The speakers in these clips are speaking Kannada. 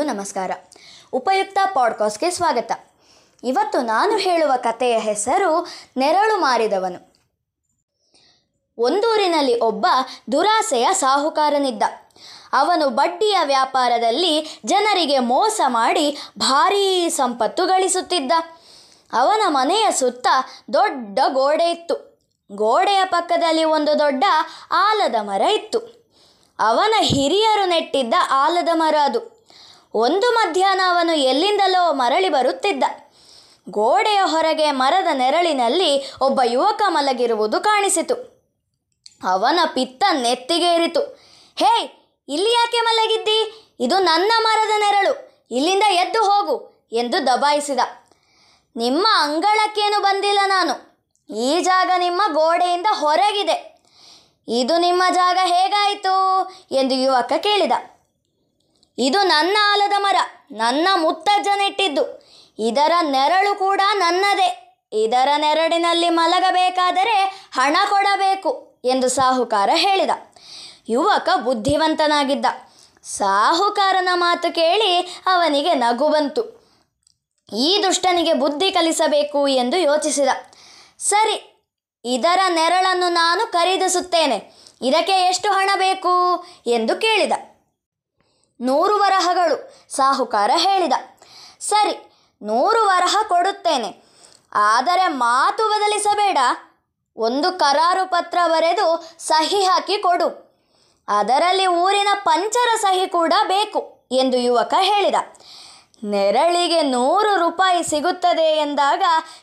ಎಲ್ಲರಿಗೂ ನಮಸ್ಕಾರ. ಉಪಯುಕ್ತ ಪಾಡ್ಕಾಸ್ಟ್ಗೆ ಸ್ವಾಗತ. ಇವತ್ತು ನಾನು ಹೇಳುವ ಕಥೆಯ ಹೆಸರು ನೆರಳು ಮಾರಿದವನು. ಒಂದೂರಿನಲ್ಲಿ ಒಬ್ಬ ದುರಾಸೆಯ ಸಾಹುಕಾರನಿದ್ದ. ಅವನು ಬಡ್ಡಿಯ ವ್ಯಾಪಾರದಲ್ಲಿ ಜನರಿಗೆ ಮೋಸ ಮಾಡಿ ಭಾರೀ ಸಂಪತ್ತು ಗಳಿಸುತ್ತಿದ್ದ. ಅವನ ಮನೆಯ ಸುತ್ತ ದೊಡ್ಡ ಗೋಡೆ ಇತ್ತು. ಗೋಡೆಯ ಪಕ್ಕದಲ್ಲಿ ಒಂದು ದೊಡ್ಡ ಆಲದ ಮರ ಇತ್ತು. ಅವನ ಹಿರಿಯರು ನೆಟ್ಟಿದ್ದ ಆಲದ ಮರ ಅದು. ಒಂದು ಮಧ್ಯಾಹ್ನ ಅವನು ಎಲ್ಲಿಂದಲೋ ಮರಳಿ ಬರುತ್ತಿದ್ದ. ಗೋಡೆಯ ಹೊರಗೆ ಮರದ ನೆರಳಿನಲ್ಲಿ ಒಬ್ಬ ಯುವಕ ಮಲಗಿರುವುದು ಕಾಣಿಸಿತು. ಅವನ ಪಿತ್ತ ನೆತ್ತಿಗೇರಿತು ಹೇ, ಇಲ್ಲಿ ಯಾಕೆ ಮಲಗಿದ್ದಿ? ಇದು ನನ್ನ ಮರದ ನೆರಳು. ಇಲ್ಲಿಂದ ಎದ್ದು ಹೋಗು ಎಂದು ದಬಾಯಿಸಿದ. ನಿಮ್ಮ ಅಂಗಳಕ್ಕೇನು ಬಂದಿಲ್ಲ ನಾನು. ಈ ಜಾಗ ನಿಮ್ಮ ಗೋಡೆಯಿಂದ ಹೊರಗಿದೆ. ಇದು ನಿಮ್ಮ ಜಾಗ ಹೇಗಾಯಿತು? ಎಂದು ಯುವಕ ಕೇಳಿದ. ಇದು ನನ್ನ ಆಲದ ಮರ, ನನ್ನ ಮುತ್ತಜ್ಜ ನೆಟ್ಟಿದ್ದು ಇದರ ನೆರಳು ಕೂಡ ನನ್ನದೇ. ಇದರ ನೆರಳಿನಲ್ಲಿ ಮಲಗಬೇಕಾದರೆ ಹಣ ಕೊಡಬೇಕು ಎಂದು ಸಾಹುಕಾರ ಹೇಳಿದ. ಯುವಕ ಬುದ್ಧಿವಂತನಾಗಿದ್ದ. ಸಾಹುಕಾರನ ಮಾತು ಕೇಳಿ ಅವನಿಗೆ ನಗು ಬಂತು. ಈ ದುಷ್ಟನಿಗೆ ಬುದ್ಧಿ ಕಲಿಸಬೇಕು ಎಂದು ಯೋಚಿಸಿದ. ಸರಿ, ಇದರ ನೆರಳನ್ನು ನಾನು ಖರೀದಿಸುತ್ತೇನೆ. ಇದಕ್ಕೆ ಎಷ್ಟು ಹಣ ಬೇಕು? ಎಂದು ಕೇಳಿದ. ನೂರು ವರಹಗಳು. ಸಾಹುಕಾರ ಹೇಳಿದ. ಸರಿ, ನೂರು ವರಹ ಕೊಡುತ್ತೇನೆ. ಆದರೆ ಮಾತು ಬದಲಿಸಬೇಡ. ಒಂದು ಕರಾರು ಪತ್ರ ಬರೆದು ಸಹಿ ಹಾಕಿ ಕೊಡು. ಅದರಲ್ಲಿ ಊರಿನ ಪಂಚರ ಸಹಿ ಕೂಡ ಬೇಕು ಎಂದು ಯುವಕ ಹೇಳಿದ. ನೆರಳಿಗೆ ನೂರು ರೂಪಾಯಿ ಸಿಗುತ್ತದೆ ಎಂದಾಗ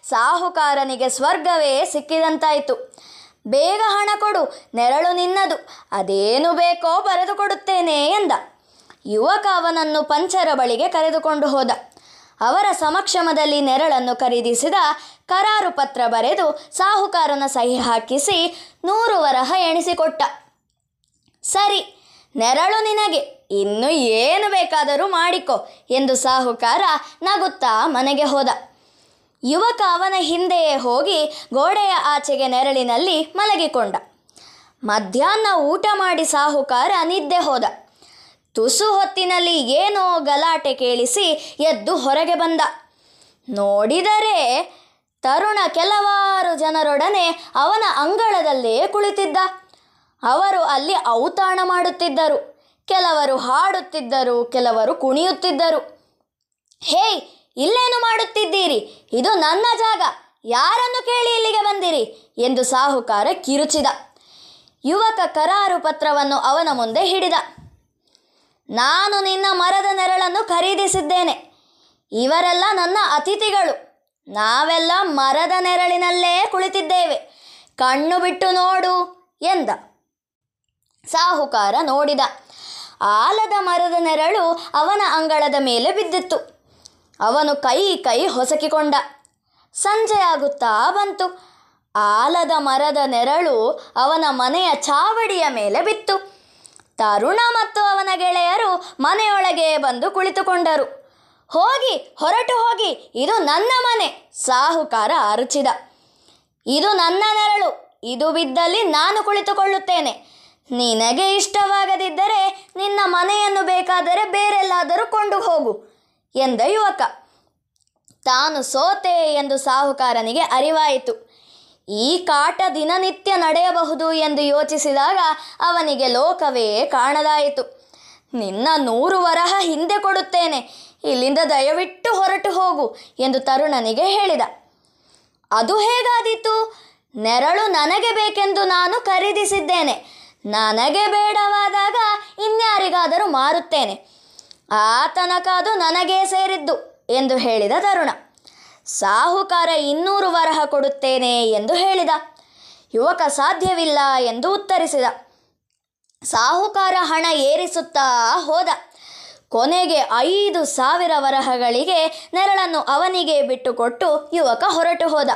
ಸಾಹುಕಾರನಿಗೆ ಸ್ವರ್ಗವೇ ಸಿಕ್ಕಿದಂತಾಯಿತು. ಬೇಗ ಹಣ ಕೊಡು, ನೆರಳು ನಿನ್ನದು. ಅದೇನು ಬೇಕೋ ಬರೆದು ಕೊಡುತ್ತೇನೆ ಎಂದ. ಯುವಕ ಅವನನ್ನು ಪಂಚರ ಬಳಿಗೆ ಕರೆದುಕೊಂಡು ಹೋದ. ಅವರ ಸಮಕ್ಷಮದಲ್ಲಿ ನೆರಳನ್ನು ಖರೀದಿಸಿದ ಕರಾರು ಪತ್ರ ಬರೆದು ಸಾಹುಕಾರನ ಸಹಿ ಹಾಕಿಸಿ ನೂರು ವರಹ ಎಣಿಸಿಕೊಟ್ಟ. ಸರಿ, ನೆರಳು ನಿನಗೆ. ಇನ್ನು ಏನು ಬೇಕಾದರೂ ಮಾಡಿಕೊ ಎಂದು ಸಾಹುಕಾರ ನಗುತ್ತಾ ಮನೆಗೆ ಹೋದ. ಯುವಕ ಅವನ ಹಿಂದೆಯೇ ಹೋಗಿ ಗೋಡೆಯ ಆಚೆಗೆ ನೆರಳಿನಲ್ಲಿ ಮಲಗಿಕೊಂಡ. ಮಧ್ಯಾಹ್ನ ಊಟ ಮಾಡಿ ಸಾಹುಕಾರ ನಿದ್ದೆ ಹೋದ. ತುಸು ಹೊತ್ತಿನಲ್ಲಿ ಏನೋ ಗಲಾಟೆ ಕೇಳಿಸಿ ಎದ್ದು ಹೊರಗೆ ಬಂದ. ನೋಡಿದರೆ ತರುಣ ಕೆಲವಾರು ಜನರೊಡನೆ ಅವನ ಅಂಗಳದಲ್ಲೇ ಕುಳಿತಿದ್ದ. ಅವರು ಅಲ್ಲಿ ಔತಾಣ ಮಾಡುತ್ತಿದ್ದರು. ಕೆಲವರು ಹಾಡುತ್ತಿದ್ದರು, ಕೆಲವರು ಕುಣಿಯುತ್ತಿದ್ದರು. ಹೇಯ್, ಇಲ್ಲೇನು ಮಾಡುತ್ತಿದ್ದೀರಿ? ಇದು ನನ್ನ ಜಾಗ. ಯಾರನ್ನು ಕೇಳಿ ಇಲ್ಲಿಗೆ ಬಂದಿರಿ? ಎಂದು ಸಾಹುಕಾರ ಕಿರುಚಿದ. ಯುವಕ ಕರಾರು ಪತ್ರವನ್ನು ಅವನ ಮುಂದೆ ಹಿಡಿದ. ನಾನು ನಿನ್ನ ಮರದ ನೆರಳನ್ನು ಖರೀದಿಸಿದ್ದೇನೆ. ಇವರೆಲ್ಲ ನನ್ನ ಅತಿಥಿಗಳು. ನಾವೆಲ್ಲ ಮರದ ನೆರಳಿನಲ್ಲೇ ಕುಳಿತಿದ್ದೇವೆ. ಕಣ್ಣು ಬಿಟ್ಟು ನೋಡು ಎಂದ. ಸಾಹುಕಾರ ನೋಡಿದ. ಆಲದ ಮರದ ನೆರಳು ಅವನ ಅಂಗಳದ ಮೇಲೆ ಬಿದ್ದಿತ್ತು. ಅವನು ಕೈ ಕೈ ಹೊಸಕಿಕೊಂಡ. ಸಂಜೆಯಾಗುತ್ತಾ ಬಂತು. ಆಲದ ಮರದ ನೆರಳು ಅವನ ಮನೆಯ ಚಾವಡಿಯ ಮೇಲೆ ಬಿತ್ತು. ತರುಣ ಮತ್ತು ಅವನ ಗೆಳೆಯರು ಮನೆಯೊಳಗೆ ಬಂದು ಕುಳಿತುಕೊಂಡರು. ಹೋಗಿ, ಹೊರಟು ಹೋಗಿ, ಇದು ನನ್ನ ಮನೆ, ಸಾಹುಕಾರ ಅರಚಿದ. ಇದು ನನ್ನ ನೆರಳು, ಇದು ಬಿದ್ದಲ್ಲಿ ನಾನು ಕುಳಿತುಕೊಳ್ಳುತ್ತೇನೆ. ನಿನಗೆ ಇಷ್ಟವಾಗದಿದ್ದರೆ ನಿನ್ನ ಮನೆಯನ್ನು ಬೇಕಾದರೆ ಬೇರೆಲ್ಲಾದರೂ ಕೊಂಡು ಹೋಗು, ಎಂದ ಯುವಕ. ತಾನು ಸೋತೆ ಎಂದು ಸಾಹುಕಾರನಿಗೆ ಅರಿವಾಯಿತು. ಈ ಕಾಟ ದಿನನಿತ್ಯ ನಡೆಯಬಹುದು ಎಂದು ಯೋಚಿಸಿದಾಗ ಅವನಿಗೆ ಲೋಕವೇ ಕಾಣದಾಯಿತು. ನಿನ್ನ ನೂರು ವರಹ ಹಿಂದೆ ಕೊಡುತ್ತೇನೆ, ಇಲ್ಲಿಂದ ದಯವಿಟ್ಟು ಹೊರಟು ಹೋಗು ಎಂದು ತರುಣನಿಗೆ ಹೇಳಿದ. ಅದು ಹೇಗಾದೀತು? ನೆರಳು ನನಗೆ ಬೇಕೆಂದು ನಾನು ಖರೀದಿಸಿದ್ದೇನೆ. ನನಗೆ ಬೇಡವಾದಾಗ ಇನ್ಯಾರಿಗಾದರೂ ಮಾರುತ್ತೇನೆ. ಆ ತನಕ ಅದು ನನಗೇ ಸೇರಿದ್ದು ಎಂದು ಹೇಳಿದ ತರುಣ. ಸಾಹುಕಾರ ಇನ್ನೂರು ವರಹ ಕೊಡುತ್ತೇನೆ ಎಂದು ಹೇಳಿದ. ಯುವಕ ಸಾಧ್ಯವಿಲ್ಲ ಎಂದು ಉತ್ತರಿಸಿದ. ಸಾಹುಕಾರ ಹಣ ಏರಿಸುತ್ತಾ ಹೋದ. ಕೊನೆಗೆ ಐದು ಸಾವಿರ ವರಹಗಳಿಗೆ ನೆರಳನ್ನು ಅವನಿಗೆ ಬಿಟ್ಟುಕೊಟ್ಟು ಯುವಕ ಹೊರಟು ಹೋದ.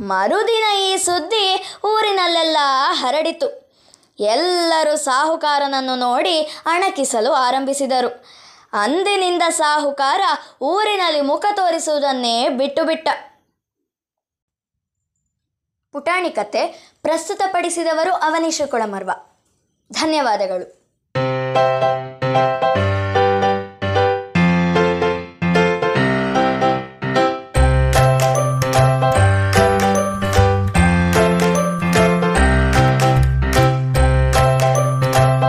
ಮರುದಿನ ಈ ಸುದ್ದಿ ಊರಿನಲ್ಲೆಲ್ಲ ಹರಡಿತು. ಎಲ್ಲರೂ ಸಾಹುಕಾರನನ್ನು ನೋಡಿ ಅಣಕಿಸಲು ಆರಂಭಿಸಿದರು. ಅಂದಿನಿಂದ ಸಾಹುಕಾರ ಊರಿನಲ್ಲಿ ಮುಖ ತೋರಿಸುವುದನ್ನೇ ಬಿಟ್ಟು ಬಿಟ್ಟ ಪುಟಾಣಿ ಕತೆ ಪ್ರಸ್ತುತಪಡಿಸಿದವರು ಅವನೀಶ ಕೊಳಮರ್ವ. ಧನ್ಯವಾದಗಳು.